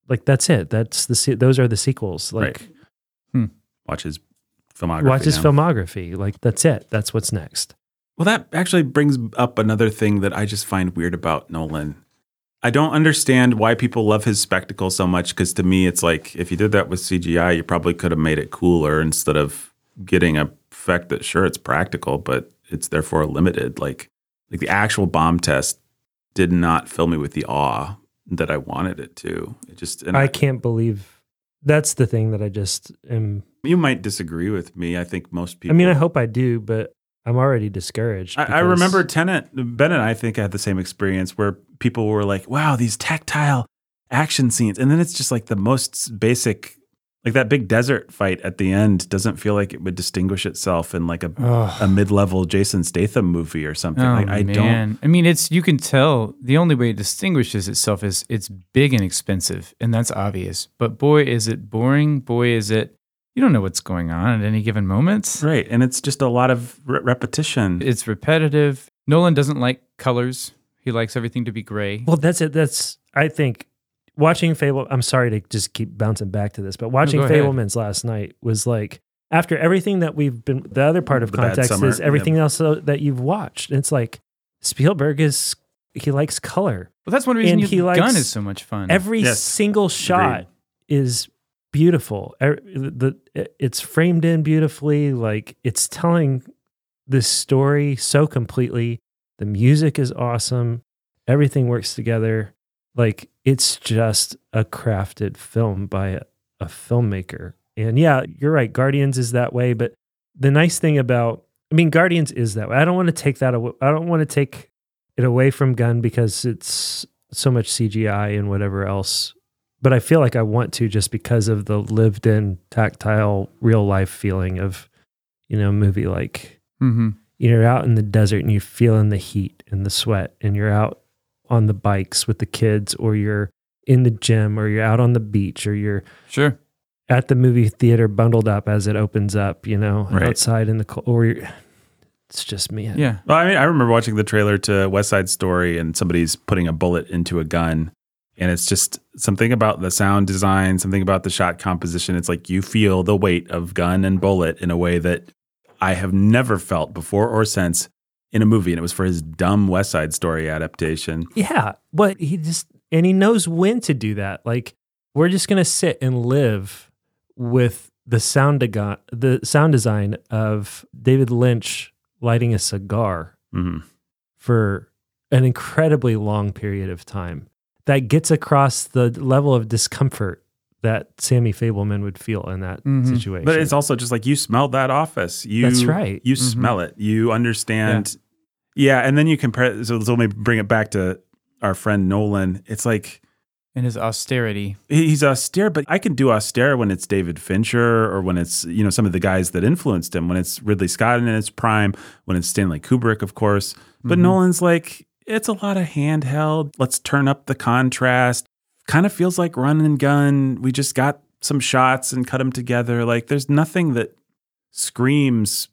Speaker 3: like, that's it. That's the, se- those are the sequels. Like,
Speaker 1: Right. Watch his filmography.
Speaker 3: watch his
Speaker 1: now.
Speaker 3: filmography. Like, that's it. That's what's next.
Speaker 1: Well, that actually brings up another thing that I just find weird about Nolan. I don't understand why people love his spectacle so much because to me, it's like if you did that with CGI, you probably could have made it cooler instead of getting a effect that sure it's practical, but it's therefore limited. Like, like the actual bomb test did not fill me with the awe that I wanted it to. It just, and
Speaker 3: I can't believe that's the thing that I just am.
Speaker 1: you might disagree with me. I think most people.
Speaker 3: I mean, I hope I do, but I'm already discouraged.
Speaker 1: I, I remember Tenet, Ben and I think I had the same experience where people were like, wow, these tactile action scenes. And then it's just like the most basic, like that big desert fight at the end doesn't feel like it would distinguish itself in like a, a mid level Jason Statham movie or something.
Speaker 2: Oh
Speaker 1: like, I don't.
Speaker 2: man! I mean, it's you can tell the only way it distinguishes itself is it's big and expensive, and that's obvious. But boy, is it boring! Boy, is it you don't know what's going on at any given moment.
Speaker 1: Right. And it's just a lot of re- repetition.
Speaker 2: It's repetitive. Nolan doesn't like colors. He likes everything to be gray.
Speaker 3: Well, that's it. That's I think watching Fable. I'm sorry to just keep bouncing back to this, but watching
Speaker 2: go ahead.
Speaker 3: Fabelmans last night was like after everything that we've been. The other part of
Speaker 1: The
Speaker 3: context is everything else uh, that you've watched. It's like Spielberg is he likes color.
Speaker 2: Well, that's one reason
Speaker 3: And
Speaker 2: you,
Speaker 3: he likes
Speaker 2: Gunn is so much fun.
Speaker 3: Every
Speaker 1: Yes.
Speaker 3: single shot is beautiful. Er- The it's framed in beautifully. Like it's telling this story so completely. The music is awesome. Everything works together. Like it's just a crafted film by a, a filmmaker. And yeah, you're right. Guardians is that way, but the nice thing about I mean Guardians is that way. I don't want to take that away. I don't want to take it away from Gunn because it's so much CGI and whatever else. But I feel like I want to just because of the lived in tactile real life feeling of, you know, a movie like
Speaker 2: mm-hmm.
Speaker 3: you're out in the desert and you're feeling the heat and the sweat and you're out on the bikes with the kids or you're in the gym or you're out on the beach or you're
Speaker 2: Sure.
Speaker 3: at the movie theater bundled up as it opens up, you know,
Speaker 1: Right.
Speaker 3: outside in the cold or you're, it's just me.
Speaker 2: Yeah.
Speaker 1: Well, I mean, I remember watching the trailer to West Side Story and somebody's putting a bullet into a gun. And it's just something about the sound design, something about the shot composition. It's like you feel the weight of gun and bullet in a way that I have never felt before or since in a movie. And it was for his dumb West Side Story adaptation.
Speaker 3: Yeah, but he just and he knows when to do that. Like we're just gonna sit and live with the sound dega- the sound design of David Lynch lighting a cigar
Speaker 1: hmm
Speaker 3: for an incredibly long period of time. That gets across the level of discomfort that Sammy Fabelman would feel in that
Speaker 2: Mhm.
Speaker 3: situation.
Speaker 1: But it's also just like you smell that office. You,
Speaker 3: That's right.
Speaker 1: You
Speaker 2: Mhm.
Speaker 1: smell it. You understand. Yeah. And then you compare. So, so let me bring it back to our friend Nolan. It's like,
Speaker 2: And his austerity.
Speaker 1: He's austere, but I can do austere when it's David Fincher or when it's you know some of the guys that influenced him. When it's Ridley Scott in its prime, when it's Stanley Kubrick, of course. But
Speaker 2: Mhm.
Speaker 1: Nolan's like it's a lot of handheld. Let's turn up the contrast. Kind of feels like run and gun. We just got some shots and cut them together. Like there's nothing that screams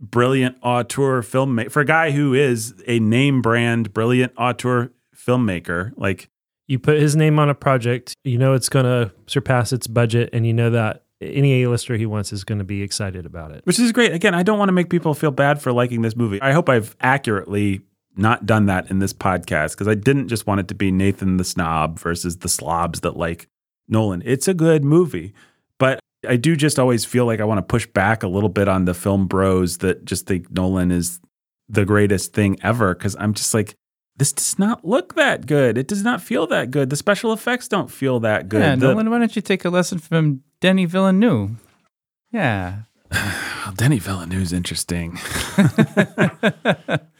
Speaker 1: brilliant auteur filmmaker for a guy who is a name brand brilliant auteur filmmaker. Like
Speaker 3: you put his name on a project, you know it's going to surpass its budget, and you know that any A-lister he wants is going to be excited about it.
Speaker 1: which is great. Again, I don't want to make people feel bad for liking this movie. I hope I've accurately not done that in this podcast because I didn't just want it to be Nathan the snob versus the slobs that like Nolan. It's a good movie, but I do just always feel like I want to push back a little bit on the film bros that just think Nolan is the greatest thing ever because I'm just like, this does not look that good. It does not feel that good. The special effects don't feel that good.
Speaker 2: Yeah,
Speaker 1: The-
Speaker 2: Nolan, why don't you take a lesson from Denis Villeneuve? Yeah.
Speaker 1: well, Denis Villeneuve's interesting.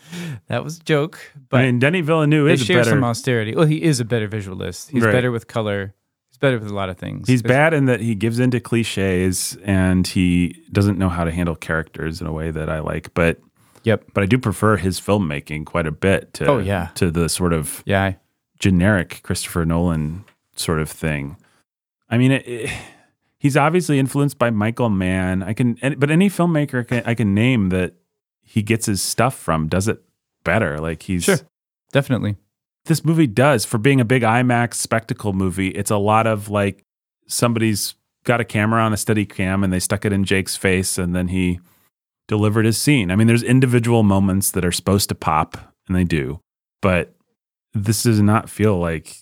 Speaker 2: that was a joke, but
Speaker 1: I mean, Denis Villeneuve
Speaker 2: they
Speaker 1: is
Speaker 2: share
Speaker 1: better.
Speaker 2: some austerity. Well, he is a better visualist. He's
Speaker 1: Right.
Speaker 2: better with color. He's better with a lot of things.
Speaker 1: He's
Speaker 2: There's-
Speaker 1: bad in that he gives into cliches and he doesn't know how to handle characters in a way that I like. But
Speaker 2: Yep.
Speaker 1: but I do prefer his filmmaking quite a bit to
Speaker 2: Oh, yeah.
Speaker 1: to the sort of
Speaker 2: Yeah.
Speaker 1: generic Christopher Nolan sort of thing. I mean, it, it, he's obviously influenced by Michael Mann. I can, but any filmmaker can, I can name that he gets his stuff from does it better. Like he's
Speaker 2: Sure. Definitely.
Speaker 1: this movie does for being a big IMAX spectacle movie. It's a lot of like somebody's got a camera on a steady cam and they stuck it in Jake's face and then he delivered his scene. I mean, there's individual moments that are supposed to pop and they do, but this does not feel like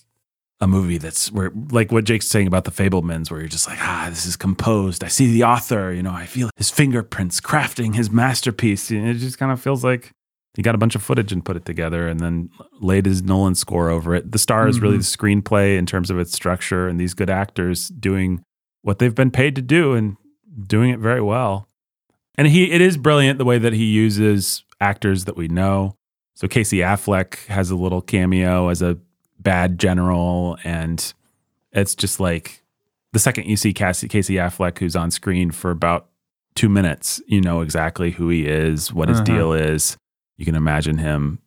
Speaker 1: a movie that's where like what Jake's saying about the Fabelmans, where you're just like, ah, this is composed. I see the author, you know, I feel his fingerprints crafting his masterpiece. And it just kind of feels like he got a bunch of footage and put it together and then laid his Nolan score over it. The star is really the screenplay in terms of its structure and these good actors doing what they've been paid to do and doing it very well. And he it is brilliant the way that he uses actors that we know. So Casey Affleck has a little cameo as a bad general and it's just like the second you see Casey, Casey Affleck who's on screen for about 2 minutes, you know exactly who he is, what his
Speaker 2: Uh-huh.
Speaker 1: deal is. You can imagine him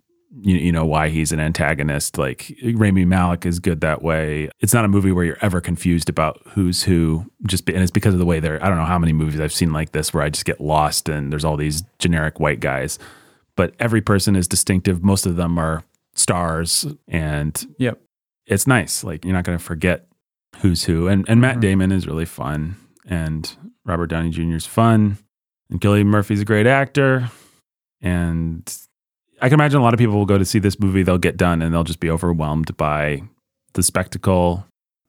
Speaker 1: you, you know why he's an antagonist. Like Rami Malek is good that way. It's not a movie where you're ever confused about who's who. Just be, and it's because of the way they're. I don't know how many movies I've seen like this where I just get lost and there's all these generic white guys, but every person is distinctive. Most of them are stars, and
Speaker 2: Yep.
Speaker 1: it's nice. Like you're not going to forget who's who. And and Matt
Speaker 2: Mhm.
Speaker 1: Damon is really fun, and Robert Downey Jr. is fun, and Cillian Murphy's a great actor, and I can imagine a lot of people will go to see this movie. They'll get done and they'll just be overwhelmed by the spectacle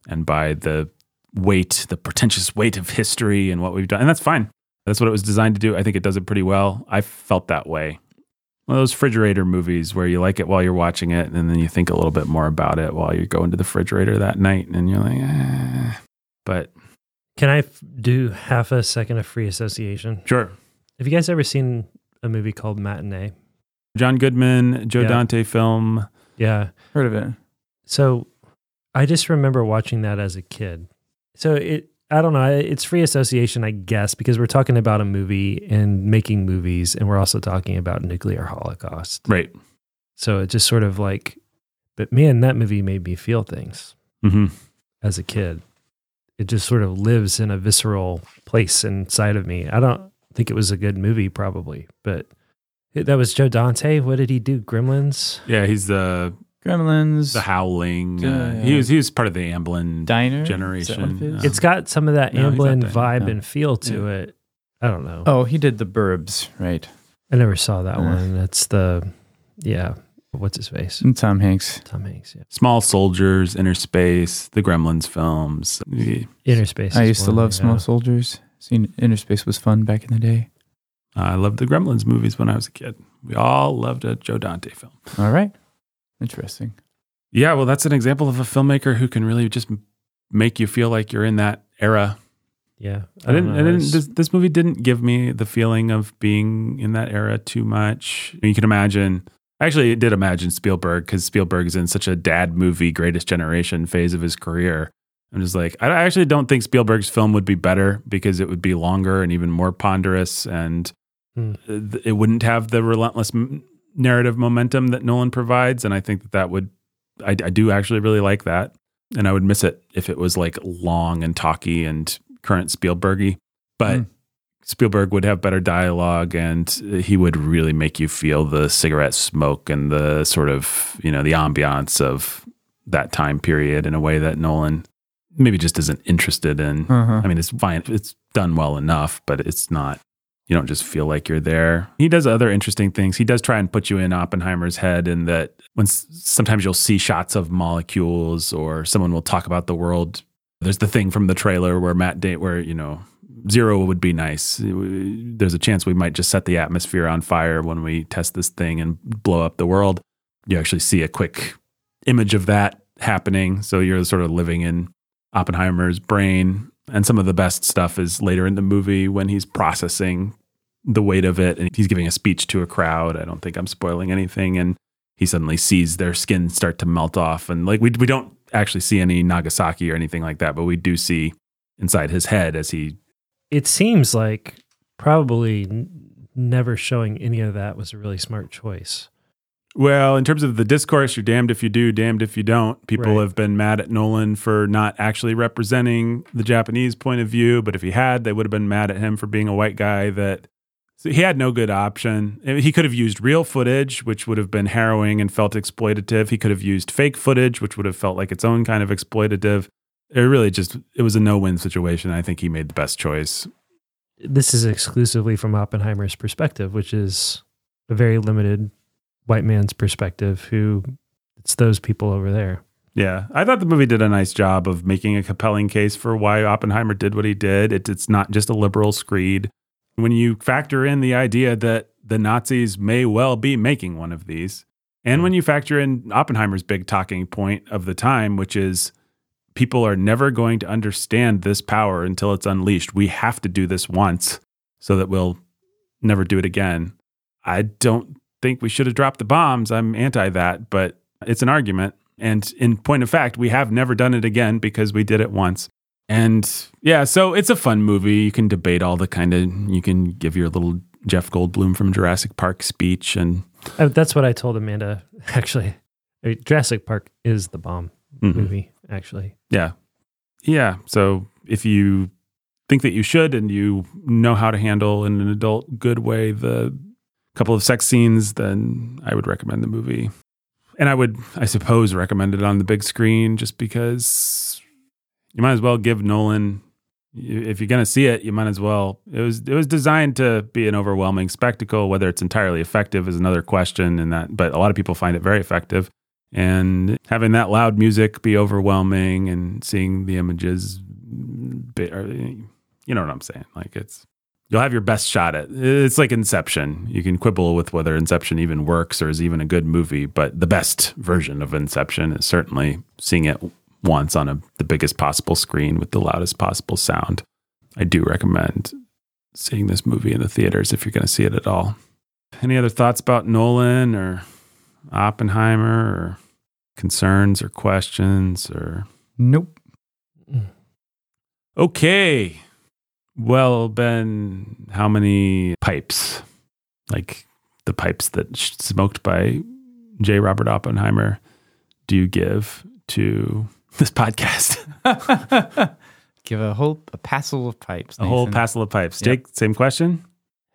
Speaker 1: and by the weight, the pretentious weight of history and what we've done. And that's fine. That's what it was designed to do. I think it does it pretty well. I felt that way. One of those refrigerator movies where you like it while you're watching it, and then you think a little bit more about it while you go into the refrigerator that night, and you're like, eh. But
Speaker 3: Can I f- do half a second of free association?
Speaker 1: sure.
Speaker 3: Have you guys ever seen a movie called Matinee?
Speaker 1: John Goodman, Joe
Speaker 3: Yeah.
Speaker 1: Dante film.
Speaker 3: Yeah.
Speaker 2: Heard of it.
Speaker 3: So I just remember watching that as a kid. So it, I don't know, it's free association, I guess, because we're talking about a movie and making movies, and we're also talking about nuclear holocaust.
Speaker 1: Right.
Speaker 3: So it just sort of like, but man, that movie made me feel things
Speaker 1: hmm
Speaker 3: as a kid. It just sort of lives in a visceral place inside of me. I don't think it was a good movie, probably, but it- that was Joe Dante. What did he do? Gremlins?
Speaker 1: Yeah, he's the
Speaker 2: Gremlins.
Speaker 1: the Howling.
Speaker 2: Yeah,
Speaker 1: Uh,
Speaker 2: yeah.
Speaker 1: he was he was part of the Amblin
Speaker 2: Diner
Speaker 1: generation.
Speaker 2: Is that what it is?
Speaker 1: Yeah.
Speaker 3: It's got some of that
Speaker 1: No,
Speaker 3: Amblin vibe
Speaker 1: No.
Speaker 3: and feel to it. I don't know.
Speaker 2: oh, he did the Burbs, right?
Speaker 3: I never saw that
Speaker 2: Uh.
Speaker 3: one. That's the, yeah. What's his face?
Speaker 2: And Tom Hanks.
Speaker 3: Tom Hanks. Yeah.
Speaker 1: Small Soldiers, Inner Space, the Gremlins films. Yeah.
Speaker 3: Inner Space.
Speaker 2: I
Speaker 3: is
Speaker 2: used to love
Speaker 3: yeah.
Speaker 2: Small Soldiers. Seen Inner Space was fun back in the day.
Speaker 1: I loved the Gremlins movies when I was a kid. We all loved a Joe Dante film.
Speaker 2: All right. Interesting.
Speaker 1: Yeah, well, that's an example of a filmmaker who can really just make you feel like you're in that era.
Speaker 3: Yeah.
Speaker 1: I didn't.
Speaker 3: don't
Speaker 1: I didn't. This, this movie didn't give me the feeling of being in that era too much. You can imagine. Actually, it did imagine Spielberg because Spielberg is in such a dad movie, greatest generation phase of his career. I'm just like, I actually don't think Spielberg's film would be better because it would be longer and even more ponderous, and th- it wouldn't have the relentless narrative momentum that Nolan provides. And I think that that would, I, I do actually really like that, and I would miss it if it was like long and talky and current Spielbergy. But
Speaker 2: Hmm.
Speaker 1: Spielberg would have better dialogue, and he would really make you feel the cigarette smoke and the sort of you know the ambiance of that time period in a way that Nolan maybe just isn't interested in.
Speaker 2: Uh-huh.
Speaker 1: I mean, it's fine. It's done well enough, but it's not, you don't just feel like you're there. He does other interesting things. He does try and put you in Oppenheimer's head, in that when sometimes you'll see shots of molecules or someone will talk about the world. There's the thing from the trailer where Matt, da- where, you know, zero would be nice. There's a chance we might just set the atmosphere on fire when we test this thing and blow up the world. You actually see a quick image of that happening. So you're sort of living in Oppenheimer's brain. And some of the best stuff is later in the movie when he's processing the weight of it and he's giving a speech to a crowd. I don't think I'm spoiling anything. And he suddenly sees their skin start to melt off. And like we, we don't actually see any Nagasaki or anything like that, but we do see inside his head as he,
Speaker 3: it seems like probably never showing any of that was a really smart choice.
Speaker 1: Well, in terms of the discourse, you're damned if you do, damned if you don't. People
Speaker 3: Right.
Speaker 1: have been mad at Nolan for not actually representing the Japanese point of view, but if he had, they would have been mad at him for being a white guy that so he had no good option. He could have used real footage, which would have been harrowing and felt exploitative. He could have used fake footage, which would have felt like its own kind of exploitative. It really just it was a no-win situation. I think he made the best choice.
Speaker 3: This is exclusively from Oppenheimer's perspective, which is a very limited white man's perspective. Who it's those people over there.
Speaker 1: Yeah, I thought the movie did a nice job of making a compelling case for why Oppenheimer did what he did. It, it's not just a liberal screed. When you factor in the idea that the Nazis may well be making one of these, and when you factor in Oppenheimer's big talking point of the time, which is people are never going to understand this power until it's unleashed. We have to do this once so that we'll never do it again. I don't think we should have dropped the bombs. I'm anti that, but it's an argument. And in point of fact, we have never done it again because we did it once. And yeah, so it's a fun movie. You can debate all the kind of, you can give your little Jeff Goldblum from Jurassic Park speech. And
Speaker 3: Uh, that's what I told Amanda. Actually, Uh, Jurassic Park is the bomb
Speaker 1: mhm.
Speaker 3: movie. Actually,
Speaker 1: yeah. Yeah. So if you think that you should and you know how to handle in an adult good way the couple of sex scenes, then I would recommend the movie. And I would, I suppose, recommend it on the big screen just because you might as well give Nolan. If you're going to see it, you might as well. It was it was designed to be an overwhelming spectacle. Whether it's entirely effective is another question. And that, but a lot of people find it very effective. And having that loud music be overwhelming and seeing the images, mm, you know what I'm saying? Like it's you'll have your best shot at. It's like Inception. You can quibble with whether Inception even works or is even a good movie, but the best version of Inception is certainly seeing it once on a, the biggest possible screen with the loudest possible sound. I do recommend seeing this movie in the theaters if you're going to see it at all. Any other thoughts about Nolan or Oppenheimer or concerns or questions or
Speaker 2: Nope.
Speaker 1: Okay. Well, Ben, how many pipes, like the pipes that smoked by J. Robert Oppenheimer, do you give to this podcast?
Speaker 2: Give a whole a passel of pipes.
Speaker 1: A whole passel of pipes.
Speaker 2: Yep.
Speaker 1: Jake, same question.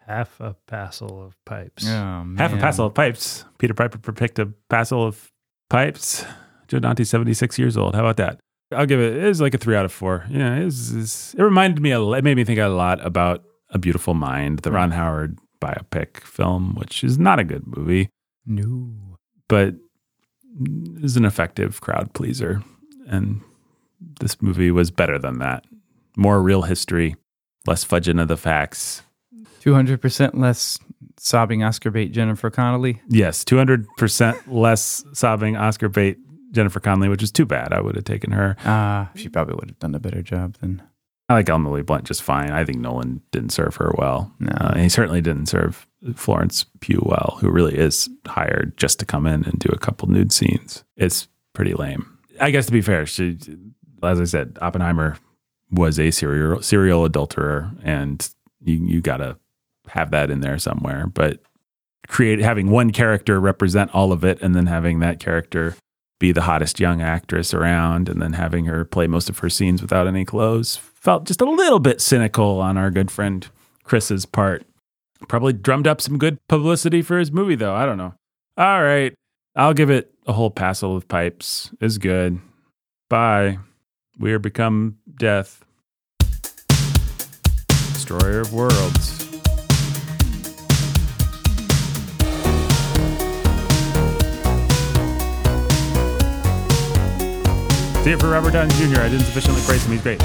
Speaker 3: half a passel of pipes.
Speaker 2: Oh, man.
Speaker 1: Half a passel of pipes. Peter Piper picked a passel of pipes. Joe Dante's 76 years old. How about that? I'll give it, it was like a three out of four. Yeah, it, was, it's- it reminded me, a, it made me think a lot about A Beautiful Mind, the Ron hmm. Howard biopic film, which is not a good movie,
Speaker 2: No.
Speaker 1: but is an effective crowd pleaser. And this movie was better than that. More real history, less fudging of the facts.
Speaker 2: Two hundred percent less sobbing Oscar bait Jennifer Connelly.
Speaker 1: Yes, 200% less sobbing Oscar bait Jennifer Connelly, which is too bad. I would have taken her.
Speaker 2: Uh, she probably would have done a better job than
Speaker 1: I like Emily Blunt just fine. I think Nolan didn't serve her well.
Speaker 2: No.
Speaker 1: Uh, he certainly didn't serve Florence Pugh well, who really is hired just to come in and do a couple nude scenes. It's pretty lame. I guess to be fair, she, as I said, Oppenheimer was a serial serial adulterer, and you you got to have that in there somewhere. But create having one character represent all of it, and then having that character be the hottest young actress around, and then having her play most of her scenes without any clothes felt just a little bit cynical on our good friend Chris's part. Probably drummed up some good publicity for his movie, though. I don't know. All right. I'll give it a whole passel of pipes. Is good. Bye. We are become death. Destroyer of worlds. See it for Robert Downey Jr. I didn't sufficiently praise him. He's great.